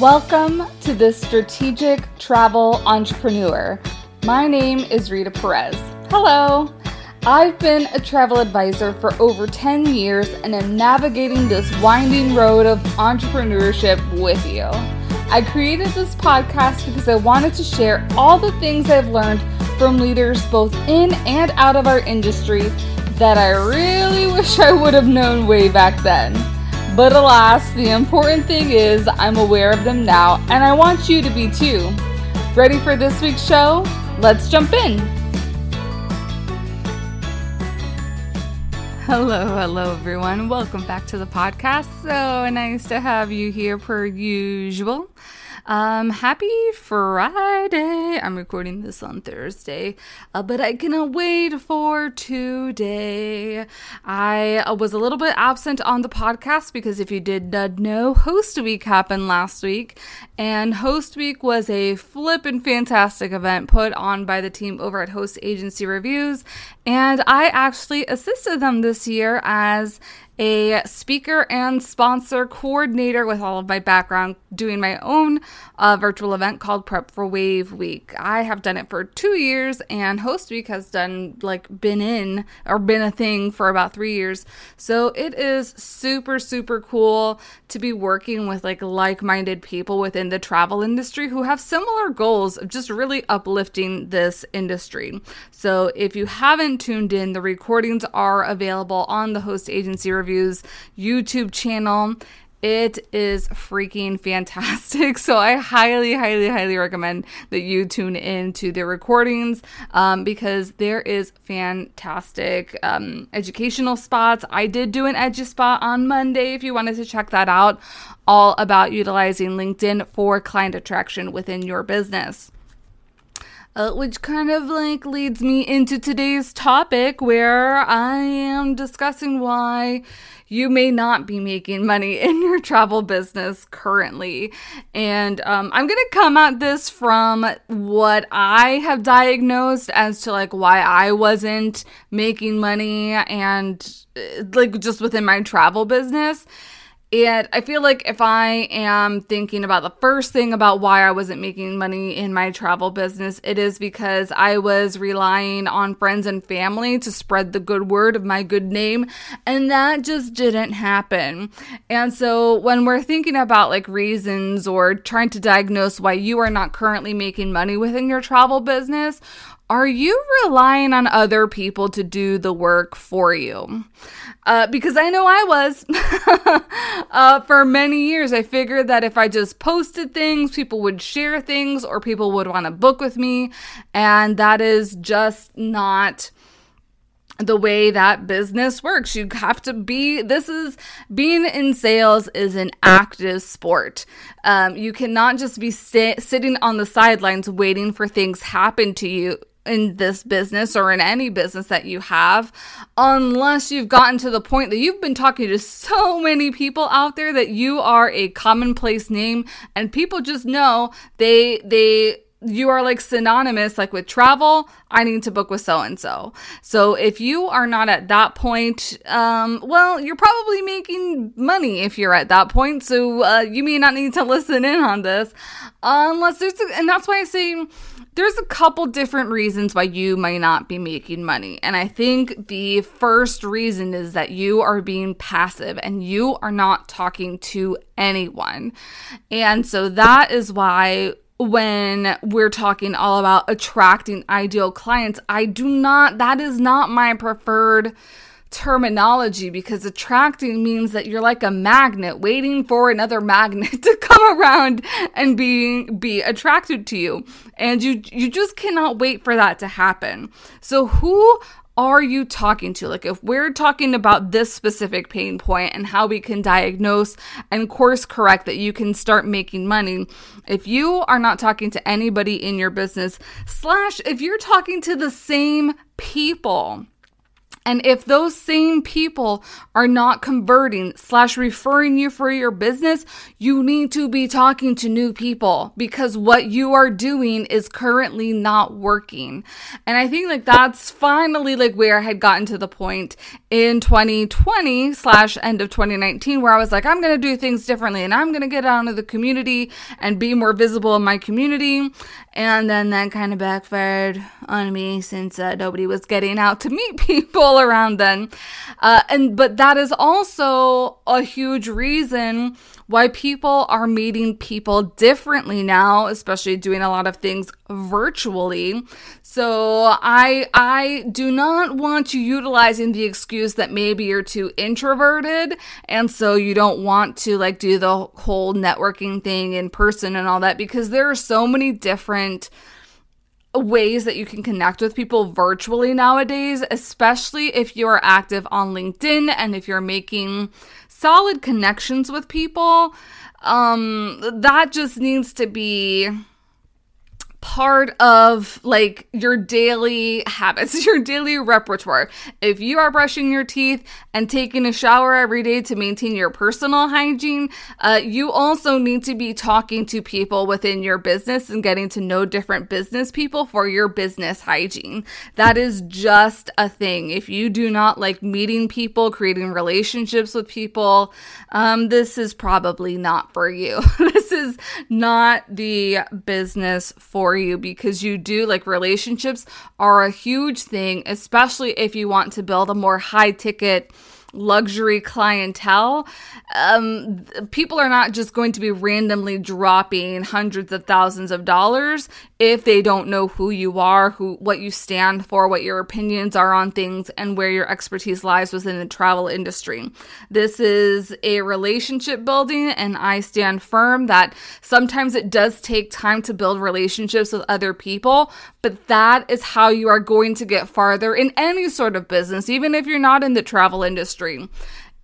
Welcome to the Strategic Travel Entrepreneur. My name is Rita Perez. Hello. I've been a travel advisor for over 10 years and am navigating this winding road of entrepreneurship with you. I created this podcast because I wanted to share all the things I've learned from leaders both in and out of our industry that I really wish I would have known way back then. But alas, the important thing is I'm aware of them now, and I want you to be too. Ready for this week's show? Let's jump in. Hello, hello everyone. Welcome back to the podcast. So nice to have you here per usual. Um, happy Friday. I'm recording this on Thursday, uh, but I cannot wait for today. I uh, was a little bit absent on the podcast because if you did not know, Host Week happened last week, and Host Week was a flippin' fantastic event put on by the team over at Host Agency Reviews, and I actually assisted them this year as a speaker and sponsor coordinator with all of my background doing my own uh, virtual event called Prep for Wave Week. I have done it for two years, and Host Week has done like been in or been a thing for about three years. So it is super, super cool to be working with like like minded people within the travel industry who have similar goals of just really uplifting this industry. So if you haven't tuned in, the recordings are available on the Host Agency Reviews YouTube channel. It is freaking fantastic. So I highly, highly, highly recommend that you tune in to the recordings um, because there is fantastic um, educational spots. I did do an edgy spot on Monday if you wanted to check that out, all about utilizing LinkedIn for client attraction within your business. Uh, which kind of like leads me into today's topic where I am discussing why you may not be making money in your travel business currently. And um, I'm going to come at this from what I have diagnosed as to like why I wasn't making money and uh, like just within my travel business. And I feel like if I am thinking about the first thing about why I wasn't making money in my travel business, it is because I was relying on friends and family to spread the good word of my good name. And that just didn't happen. And so when we're thinking about like reasons or trying to diagnose why you are not currently making money within your travel business, are you relying on other people to do the work for you? Uh, because I know I was. uh, for many years, I figured that if I just posted things, people would share things or people would want to book with me. And that is just not the way that business works. You have to be, this is being in sales is an active sport. Um, you cannot just be st- sitting on the sidelines waiting for things happen to you in this business or in any business that you have unless you've gotten to the point that you've been talking to so many people out there that you are a commonplace name and people just know they they you are like synonymous like with travel i need to book with so and so so if you are not at that point um well you're probably making money if you're at that point so uh, you may not need to listen in on this. Unless there's a, and that's why i say there's a couple different reasons why you might not be making money. And I think the first reason is that you are being passive and you are not talking to anyone. And so that is why when we're talking all about attracting ideal clients, I do not, that is not my preferred terminology because attracting means that you're like a magnet waiting for another magnet to come around and be be attracted to you and you you just cannot wait for that to happen so who are you talking to? Like, if we're talking about this specific pain point and how we can diagnose and course correct that you can start making money, if you are not talking to anybody in your business, slash, if you're talking to the same people, And if those same people are not converting slash referring you for your business, you need to be talking to new people because what you are doing is currently not working. And I think like that's finally like where I had gotten to the point in 2020 slash end of 2019 where I was like, I'm going to do things differently and I'm going to get out into the community and be more visible in my community. And then that kind of backfired on me since uh, nobody was getting out to meet people around then. Uh, and but that is also a huge reason why people are meeting people differently now, especially doing a lot of things virtually. So I I do not want you utilizing the excuse that maybe you're too introverted and so you don't want to like do the whole networking thing in person and all that because there are so many different ways that you can connect with people virtually nowadays, especially if you are active on LinkedIn and if you're making solid connections with people. Um, that just needs to be part of like your daily habits, your daily repertoire. If you are brushing your teeth and taking a shower every day to maintain your personal hygiene, uh, you also need to be talking to people within your business and getting to know different business people for your business hygiene. That is just a thing. If you do not like meeting people, creating relationships with people, um, this is probably not for you. this is not the business for you because you do like relationships are a huge thing, especially if you want to build a more high ticket luxury clientele, um, people are not just going to be randomly dropping hundreds of thousands of dollars if they don't know who you are, who what you stand for, what your opinions are on things, and where your expertise lies within the travel industry. This is a relationship building, and I stand firm that sometimes it does take time to build relationships with other people, but that is how you are going to get farther in any sort of business, even if you're not in the travel industry.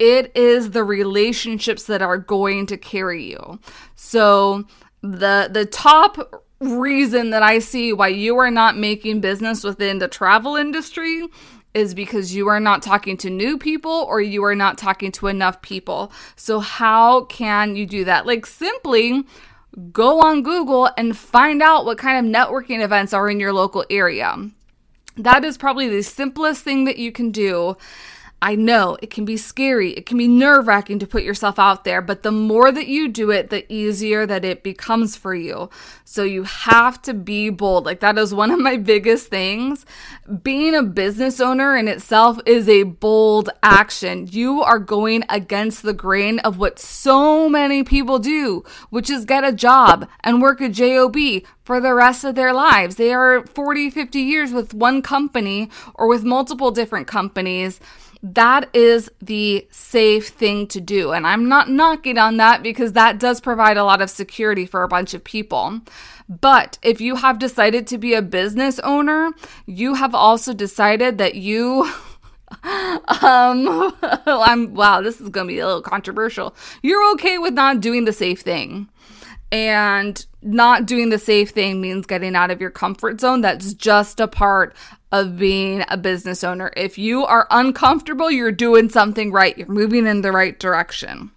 It is the relationships that are going to carry you. So, the the top reason that I see why you are not making business within the travel industry is because you are not talking to new people or you are not talking to enough people. So, how can you do that? Like, simply go on Google and find out what kind of networking events are in your local area. That is probably the simplest thing that you can do I know it can be scary, it can be nerve wracking to put yourself out there, but the more that you do it, the easier that it becomes for you. So you have to be bold. Like, that is one of my biggest things. Being a business owner in itself is a bold action. You are going against the grain of what so many people do, which is get a job and work a job for the rest of their lives. They are 40, 50 years with one company or with multiple different companies that is the safe thing to do. And I'm not knocking on that because that does provide a lot of security for a bunch of people. But if you have decided to be a business owner, you have also decided that you um I'm wow, this is going to be a little controversial. You're okay with not doing the safe thing. And not doing the safe thing means getting out of your comfort zone. That's just a part of being a business owner. If you are uncomfortable, you're doing something right, you're moving in the right direction.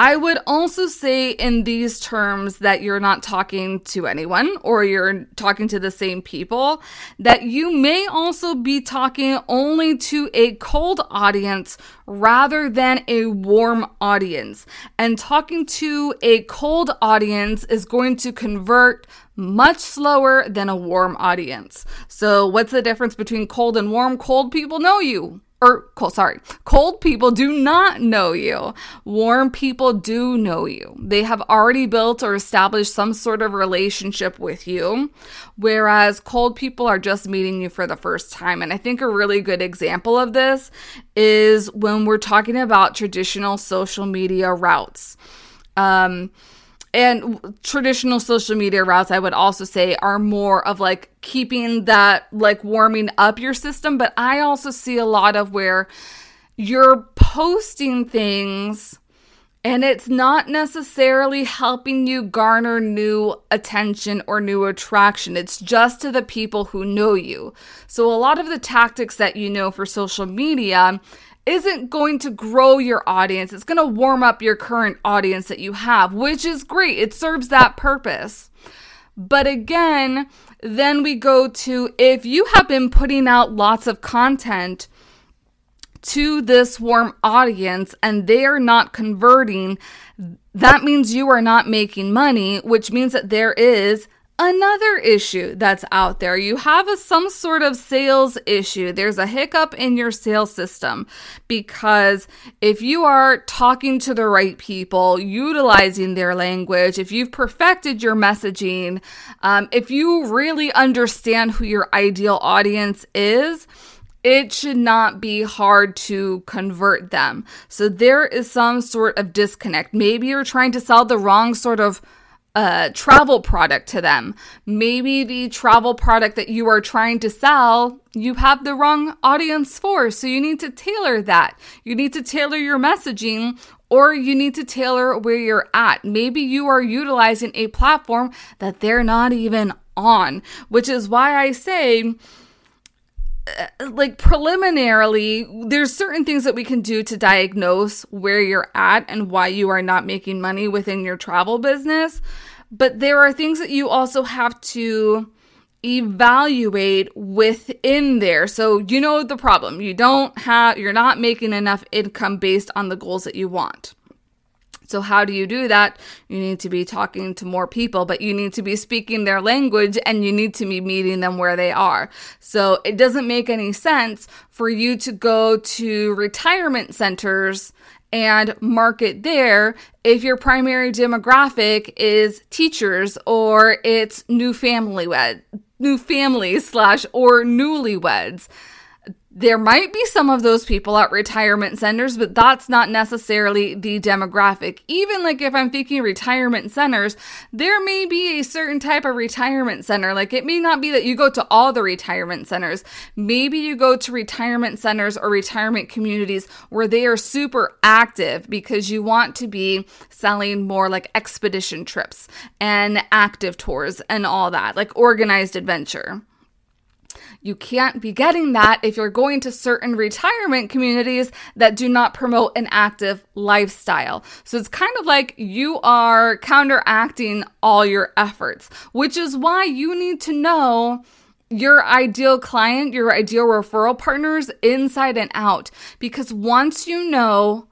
I would also say in these terms that you're not talking to anyone or you're talking to the same people, that you may also be talking only to a cold audience rather than a warm audience. And talking to a cold audience is going to convert much slower than a warm audience. So, what's the difference between cold and warm? Cold people know you or cold, sorry, cold people do not know you. Warm people do know you. They have already built or established some sort of relationship with you, whereas cold people are just meeting you for the first time. And I think a really good example of this is when we're talking about traditional social media routes. Um, and traditional social media routes i would also say are more of like keeping that like warming up your system but i also see a lot of where you're posting things and it's not necessarily helping you garner new attention or new attraction. It's just to the people who know you. So, a lot of the tactics that you know for social media isn't going to grow your audience. It's going to warm up your current audience that you have, which is great. It serves that purpose. But again, then we go to if you have been putting out lots of content to this warm audience and they are not converting, that means you are not making money, which means that there is another issue that's out there. You have a, some sort of sales issue. There's a hiccup in your sales system because if you are talking to the right people, utilizing their language, if you've perfected your messaging, um, if you really understand who your ideal audience is, it should not be hard to convert them. So there is some sort of disconnect. Maybe you're trying to sell the wrong sort of uh, travel product to them. Maybe the travel product that you are trying to sell, you have the wrong audience for. So you need to tailor that. You need to tailor your messaging or you need to tailor where you're at. Maybe you are utilizing a platform that they're not even on, which is why I say, like preliminarily there's certain things that we can do to diagnose where you're at and why you are not making money within your travel business but there are things that you also have to evaluate within there so you know the problem you don't have you're not making enough income based on the goals that you want so, how do you do that? You need to be talking to more people, but you need to be speaking their language and you need to be meeting them where they are. So, it doesn't make any sense for you to go to retirement centers and market there if your primary demographic is teachers or it's new family wed new families slash or newlyweds there might be some of those people at retirement centers, but that's not necessarily the demographic. Even like if I'm thinking retirement centers, there may be a certain type of retirement center. Like it may not be that you go to all the retirement centers. Maybe you go to retirement centers or retirement communities where they are super active because you want to be selling more like expedition trips and active tours and all that, like organized adventure. You can't be getting that if you're going to certain retirement communities that do not promote an active lifestyle. So it's kind of like you are counteracting all your efforts, which is why you need to know your ideal client, your ideal referral partners inside and out. Because once you know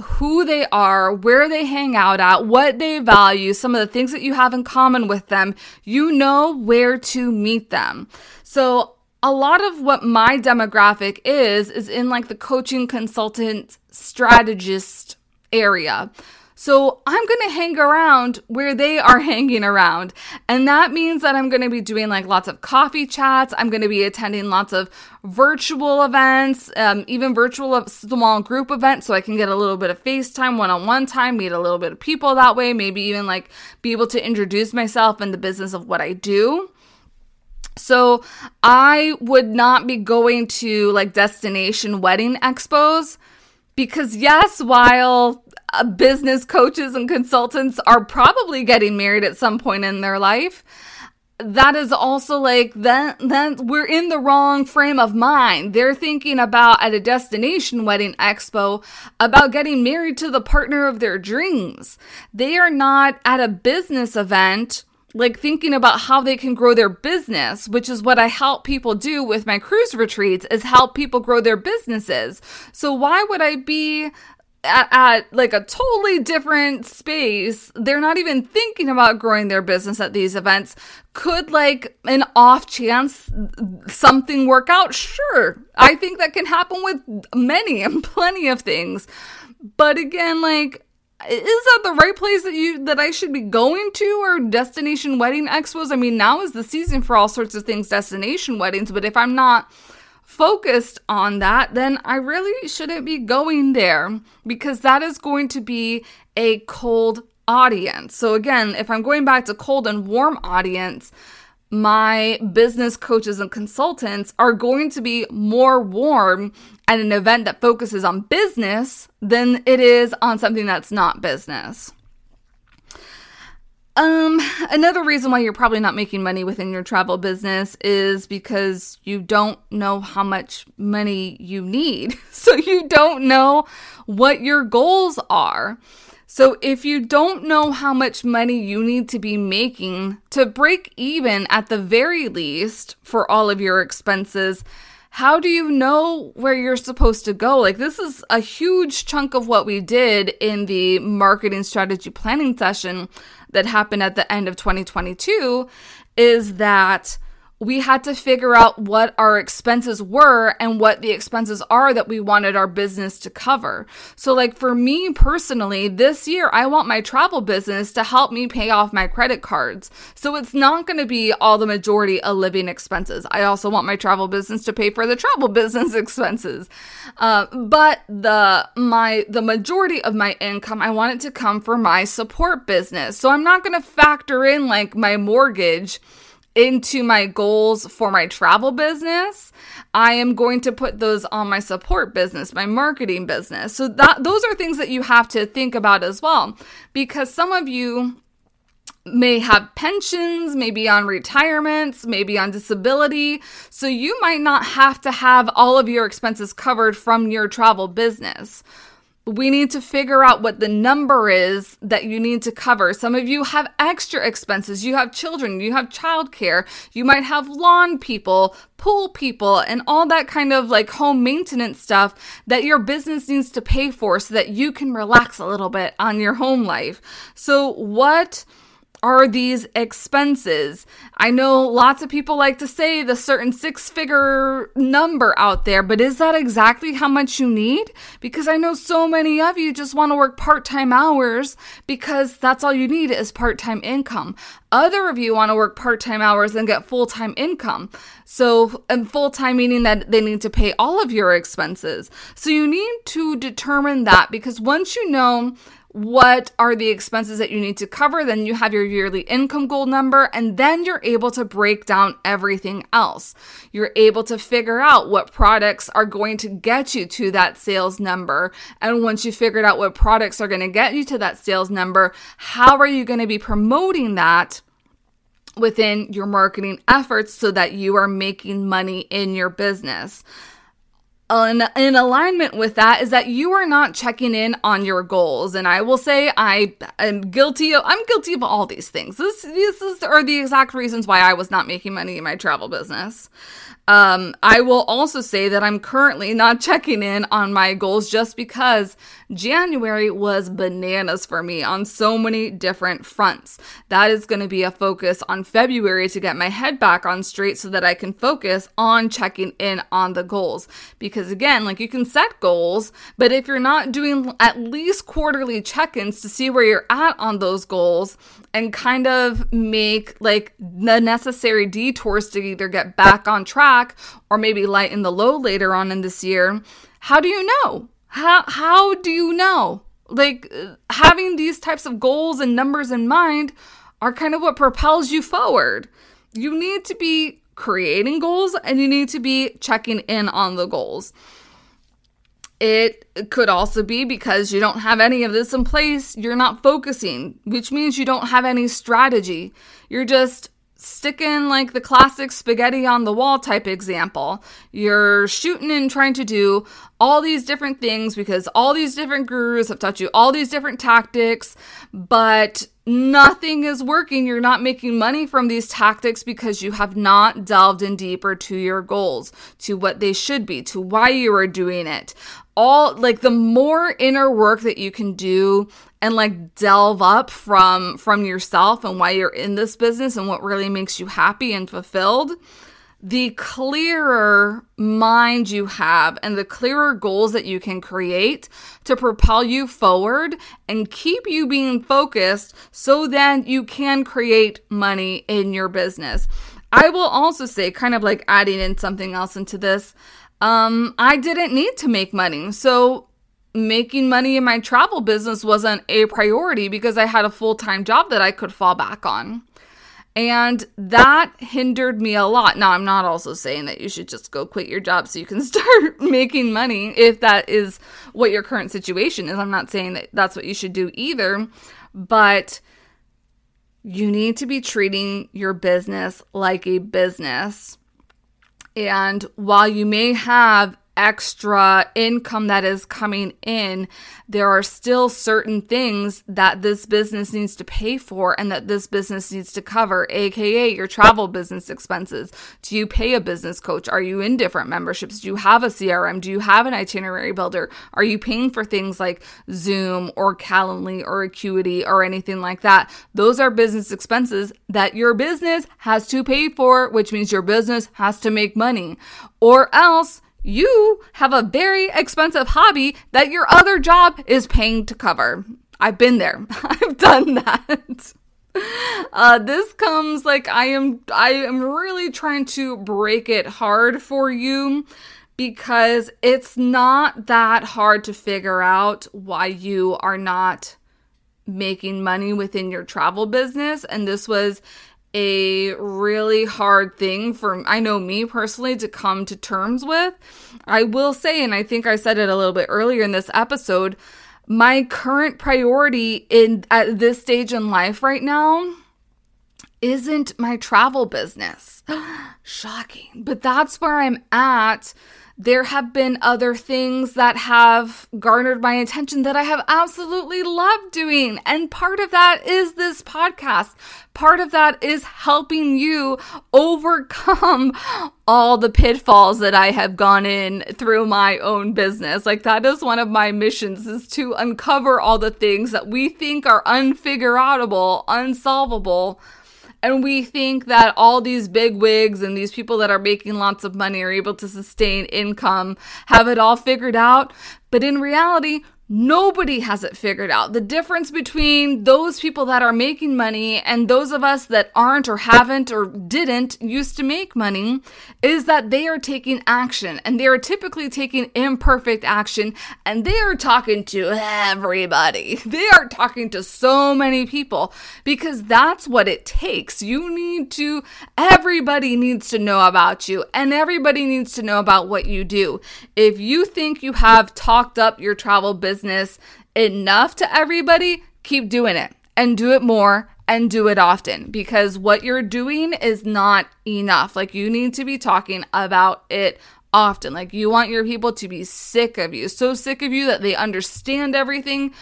who they are, where they hang out at, what they value, some of the things that you have in common with them, you know where to meet them. So a lot of what my demographic is is in like the coaching consultant strategist area. So I'm going to hang around where they are hanging around. And that means that I'm going to be doing like lots of coffee chats. I'm going to be attending lots of virtual events, um, even virtual small group events. So I can get a little bit of FaceTime one on one time, meet a little bit of people that way, maybe even like be able to introduce myself and the business of what I do. So I would not be going to like destination wedding expos because, yes, while uh, business coaches and consultants are probably getting married at some point in their life, that is also like then then we're in the wrong frame of mind. They're thinking about at a destination wedding expo about getting married to the partner of their dreams. They are not at a business event like thinking about how they can grow their business, which is what I help people do with my cruise retreats is help people grow their businesses. So why would I be at, at, like a totally different space. They're not even thinking about growing their business at these events. Could like an off chance something work out? Sure. I think that can happen with many and plenty of things. But again, like is that the right place that you that I should be going to or destination wedding expos? I mean, now is the season for all sorts of things destination weddings, but if I'm not focused on that, then I really shouldn't be going there because that is going to be a cold audience. So again, if I'm going back to cold and warm audience, my business coaches and consultants are going to be more warm at an event that focuses on business than it is on something that's not business. Um, another reason why you're probably not making money within your travel business is because you don't know how much money you need. So you don't know what your goals are. So if you don't know how much money you need to be making to break even at the very least for all of your expenses, how do you know where you're supposed to go? Like, this is a huge chunk of what we did in the marketing strategy planning session that happened at the end of 2022 is that we had to figure out what our expenses were and what the expenses are that we wanted our business to cover. So, like for me personally, this year I want my travel business to help me pay off my credit cards. So, it's not going to be all the majority of living expenses. I also want my travel business to pay for the travel business expenses. Uh, but the my the majority of my income I want it to come from my support business. So, I'm not going to factor in like my mortgage into my goals for my travel business, I am going to put those on my support business, my marketing business. So that those are things that you have to think about as well because some of you may have pensions, maybe on retirements, maybe on disability. So you might not have to have all of your expenses covered from your travel business we need to figure out what the number is that you need to cover. Some of you have extra expenses. You have children, you have childcare, you might have lawn people, pool people, and all that kind of like home maintenance stuff that your business needs to pay for so that you can relax a little bit on your home life. So, what are these expenses? I know lots of people like to say the certain six figure number out there, but is that exactly how much you need? Because I know so many of you just want to work part time hours because that's all you need is part time income. Other of you want to work part time hours and get full time income. So, and full time meaning that they need to pay all of your expenses. So, you need to determine that because once you know what are the expenses that you need to cover. Then you have your yearly income goal number, and then you're able to break down everything else. You're able to figure out what products are going to get you to that sales number. And once you figured out what products are going to get you to that sales number, how are you going to be promoting that? Within your marketing efforts, so that you are making money in your business in, in alignment with that is that you are not checking in on your goals. And I will say I am guilty of, I'm guilty of all these things. This, this is, are the exact reasons why I was not making money in my travel business. Um, I will also say that I'm currently not checking in on my goals just because January was bananas for me on so many different fronts. That is going to be a focus on February to get my head back on straight so that I can focus on checking in on the goals. Because again, like you can set goals, but if you're not doing at least quarterly check ins to see where you're at on those goals and kind of make like the necessary detours to either get back on track or maybe lighten the load later on in this year, how do you know? How how do you know? Like having these types of goals and numbers in mind are kind of what propels you forward. You need to be creating goals and you need to be checking in on the goals. It could also be because you don't have any of this in place, you're not focusing, which means you don't have any strategy. You're just sticking like the classic spaghetti on the wall type example. You're shooting and trying to do all these different things because all these different gurus have taught you all these different tactics, but nothing is working. You're not making money from these tactics because you have not delved in deeper to your goals, to what they should be, to why you are doing it. All like the more inner work that you can do and like delve up from from yourself and why you're in this business and what really makes you happy and fulfilled the clearer mind you have and the clearer goals that you can create to propel you forward and keep you being focused so then you can create money in your business. I will also say, kind of like adding in something else into this, um, I didn't need to make money. So making money in my travel business wasn't a priority because I had a full time job that I could fall back on. And that hindered me a lot. Now, I'm not also saying that you should just go quit your job so you can start making money if that is what your current situation is. I'm not saying that that's what you should do either, but you need to be treating your business like a business. And while you may have extra income that is coming in, there are still certain things that this business needs to pay for and that this business needs to cover, aka your travel business expenses. Do you pay a business coach? Are you in different memberships? Do you have a CRM? Do you have an itinerary builder? Are you paying for things like Zoom or Calendly or Acuity or anything like that? Those are business expenses that your business has to pay for, which means your business has to make money. Or else, you have a very expensive hobby that your other job is paying to cover. I've been there. I've done that. Uh, this comes like I am I am really trying to break it hard for you because it's not that hard to figure out why you are not making money within your travel business and this was a really hard thing for I know me personally to come to terms with. I will say and I think I said it a little bit earlier in this episode, my current priority in at this stage in life right now isn't my travel business. Shocking. But that's where I'm at there have been other things that have garnered my attention that I have absolutely loved doing. And part of that is this podcast. Part of that is helping you overcome all the pitfalls that I have gone in through my own business. Like that is one of my missions is to uncover all the things that we think are unfigureoutable, unsolvable and we think that all these big wigs and these people that are making lots of money are able to sustain income, have it all figured out. But in reality, Nobody has it figured out. The difference between those people that are making money and those of us that aren't or haven't or didn't used to make money is that they are taking action and they are typically taking imperfect action and they are talking to everybody. They are talking to so many people because that's what it takes. You need to, everybody needs to know about you and everybody needs to know about what you do. If you think you have talked up your travel business, business enough to everybody, keep doing it and do it more and do it often because what you're doing is not enough. Like you need to be talking about it often. Like you want your people to be sick of you, so sick of you that they understand everything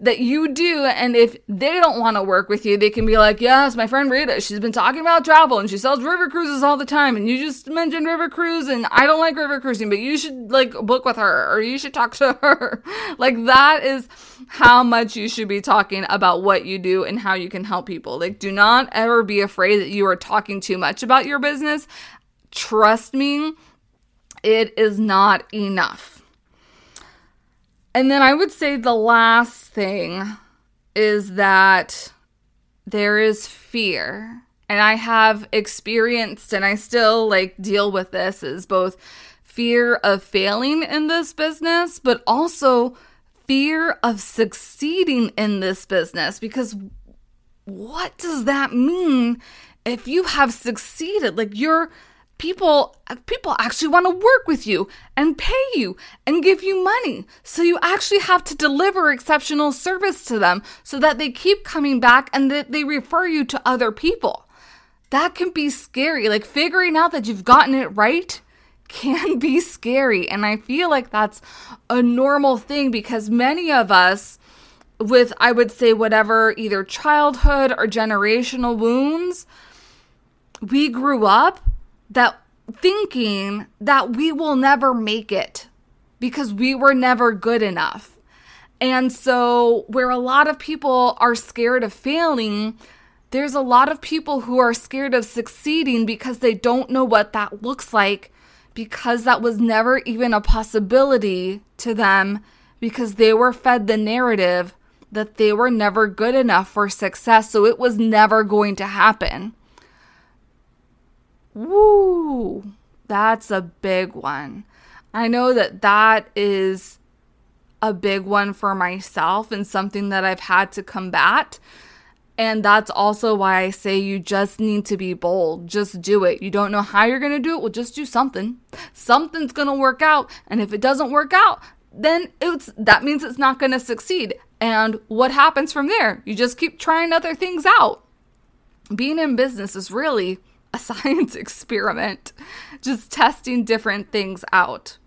that you do. And if they don't want to work with you, they can be like, yes, my friend Rita, she's been talking about travel and she sells river cruises all the time. And you just mentioned river cruise and I don't like river cruising, but you should like book with her or you should talk to her. like that is how much you should be talking about what you do and how you can help people. Like do not ever be afraid that you are talking too much about your business. Trust me, it is not enough. And then I would say the last thing is that there is fear. And I have experienced and I still like deal with this is both fear of failing in this business, but also fear of succeeding in this business because what does that mean if you have succeeded? Like you're people people actually want to work with you and pay you and give you money. So you actually have to deliver exceptional service to them so that they keep coming back and that they refer you to other people. That can be scary. Like figuring out that you've gotten it right can be scary and i feel like that's a normal thing because many of us with i would say whatever either childhood or generational wounds we grew up that thinking that we will never make it because we were never good enough. And so, where a lot of people are scared of failing, there's a lot of people who are scared of succeeding because they don't know what that looks like, because that was never even a possibility to them, because they were fed the narrative that they were never good enough for success. So, it was never going to happen. Woo! That's a big one. I know that that is a big one for myself and something that I've had to combat. And that's also why I say you just need to be bold. Just do it. You don't know how you're going to do it. Well, just do something. Something's going to work out. And if it doesn't work out, then it's that means it's not going to succeed. And what happens from there? You just keep trying other things out. Being in business is really a science experiment, just testing different things out.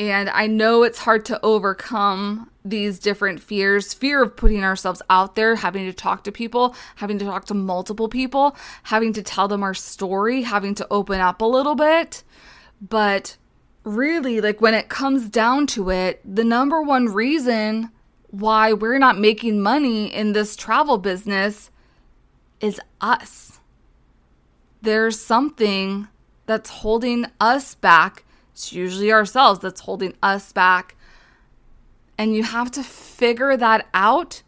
And I know it's hard to overcome these different fears fear of putting ourselves out there, having to talk to people, having to talk to multiple people, having to tell them our story, having to open up a little bit. But really, like when it comes down to it, the number one reason why we're not making money in this travel business is us. There's something that's holding us back it's usually ourselves that's holding us back. And you have to figure that out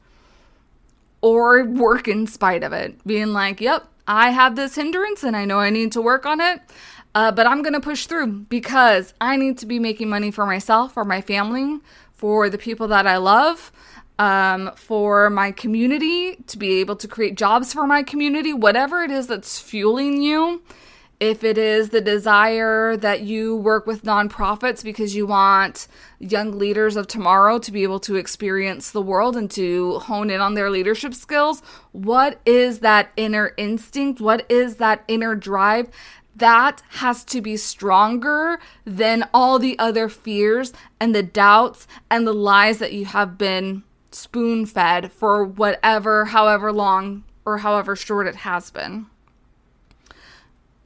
or work in spite of it. Being like, yep, I have this hindrance and I know I need to work on it. Uh, but I'm going to push through because I need to be making money for myself, for my family, for the people that I love, um, for my community, to be able to create jobs for my community, whatever it is that's fueling you if it is the desire that you work with nonprofits because you want young leaders of tomorrow to be able to experience the world and to hone in on their leadership skills, what is that inner instinct? What is that inner drive? That has to be stronger than all the other fears and the doubts and the lies that you have been spoon fed for whatever, however long or however short it has been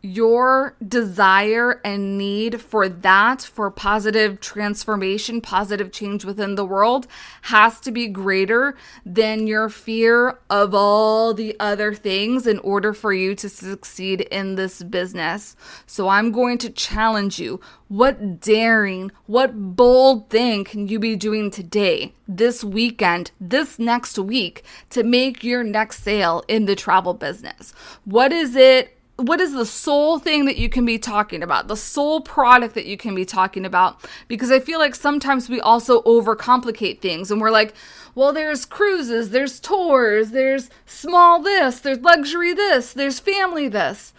your desire and need for that, for positive transformation, positive change within the world, has to be greater than your fear of all the other things in order for you to succeed in this business. So I'm going to challenge you. What daring, what bold thing can you be doing today, this weekend, this next week to make your next sale in the travel business? What is it what is the sole thing that you can be talking about? The sole product that you can be talking about? Because i feel like sometimes we also overcomplicate things and we're like well there's cruises there's tours there's small this there's luxury this there's family this.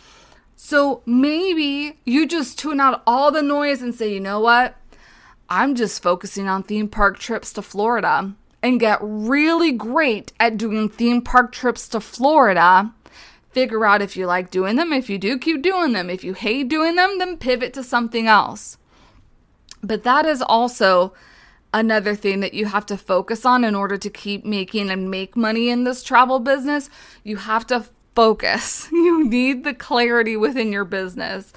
So maybe you just tune out all the noise and say you know what? I'm just focusing on theme park trips to florida and get really great at doing theme park trips to florida figure out if you like doing them. If you do, keep doing them. If you hate doing them, then pivot to something else. But that is also another thing that you have to focus on in order to keep making and make money in this travel business. You have to focus. You need the clarity within your business.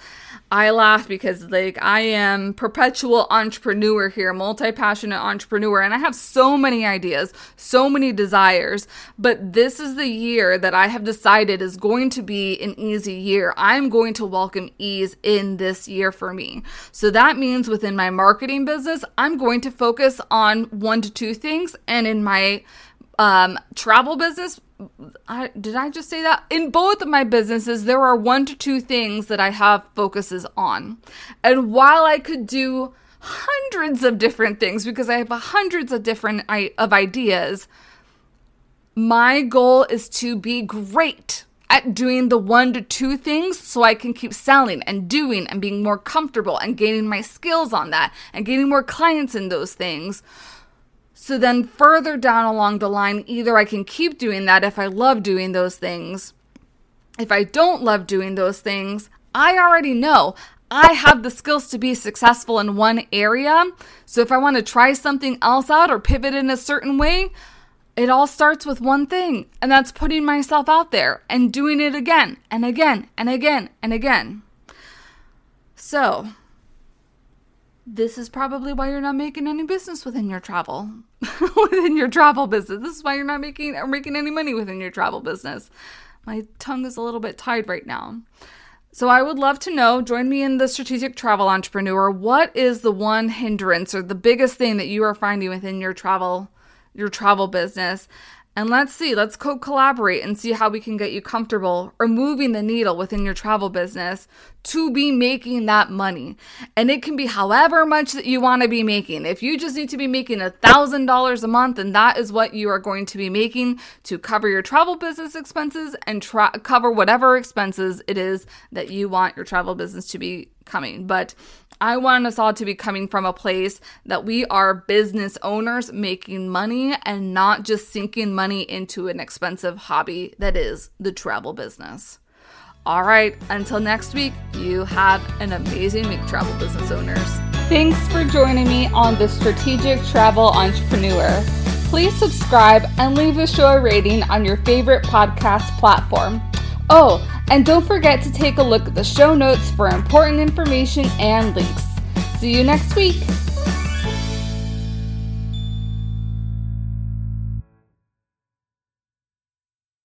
I laugh because like I am perpetual entrepreneur here, multi-passionate entrepreneur and I have so many ideas, so many desires, but this is the year that I have decided is going to be an easy year. I'm going to welcome ease in this year for me. So that means within my marketing business, I'm going to focus on one to two things and in my um, travel business, I, did I just say that? In both of my businesses, there are one to two things that I have focuses on. And while I could do hundreds of different things because I have hundreds of different I- of ideas, my goal is to be great at doing the one to two things so I can keep selling and doing and being more comfortable and gaining my skills on that and getting more clients in those things so then further down along the line, either I can keep doing that if I love doing those things. If I don't love doing those things, I already know I have the skills to be successful in one area. So if I want to try something else out or pivot in a certain way, it all starts with one thing, and that's putting myself out there and doing it again and again and again and again. So, this is probably why you're not making any business within your travel within your travel business. This is why you're not making or making any money within your travel business. My tongue is a little bit tied right now. So I would love to know, join me in the strategic travel entrepreneur. What is the one hindrance or the biggest thing that you are finding within your travel your travel business? And let's see, let's co collaborate and see how we can get you comfortable or moving the needle within your travel business to be making that money. And it can be however much that you want to be making. If you just need to be making a thousand dollars a month, and that is what you are going to be making to cover your travel business expenses and tra- cover whatever expenses it is that you want your travel business to be coming. But I want us all to be coming from a place that we are business owners making money and not just sinking money into an expensive hobby that is the travel business. All right, until next week, you have an amazing week, travel business owners. Thanks for joining me on the Strategic Travel Entrepreneur. Please subscribe and leave a show a rating on your favorite podcast platform. Oh, and don't forget to take a look at the show notes for important information and links. See you next week.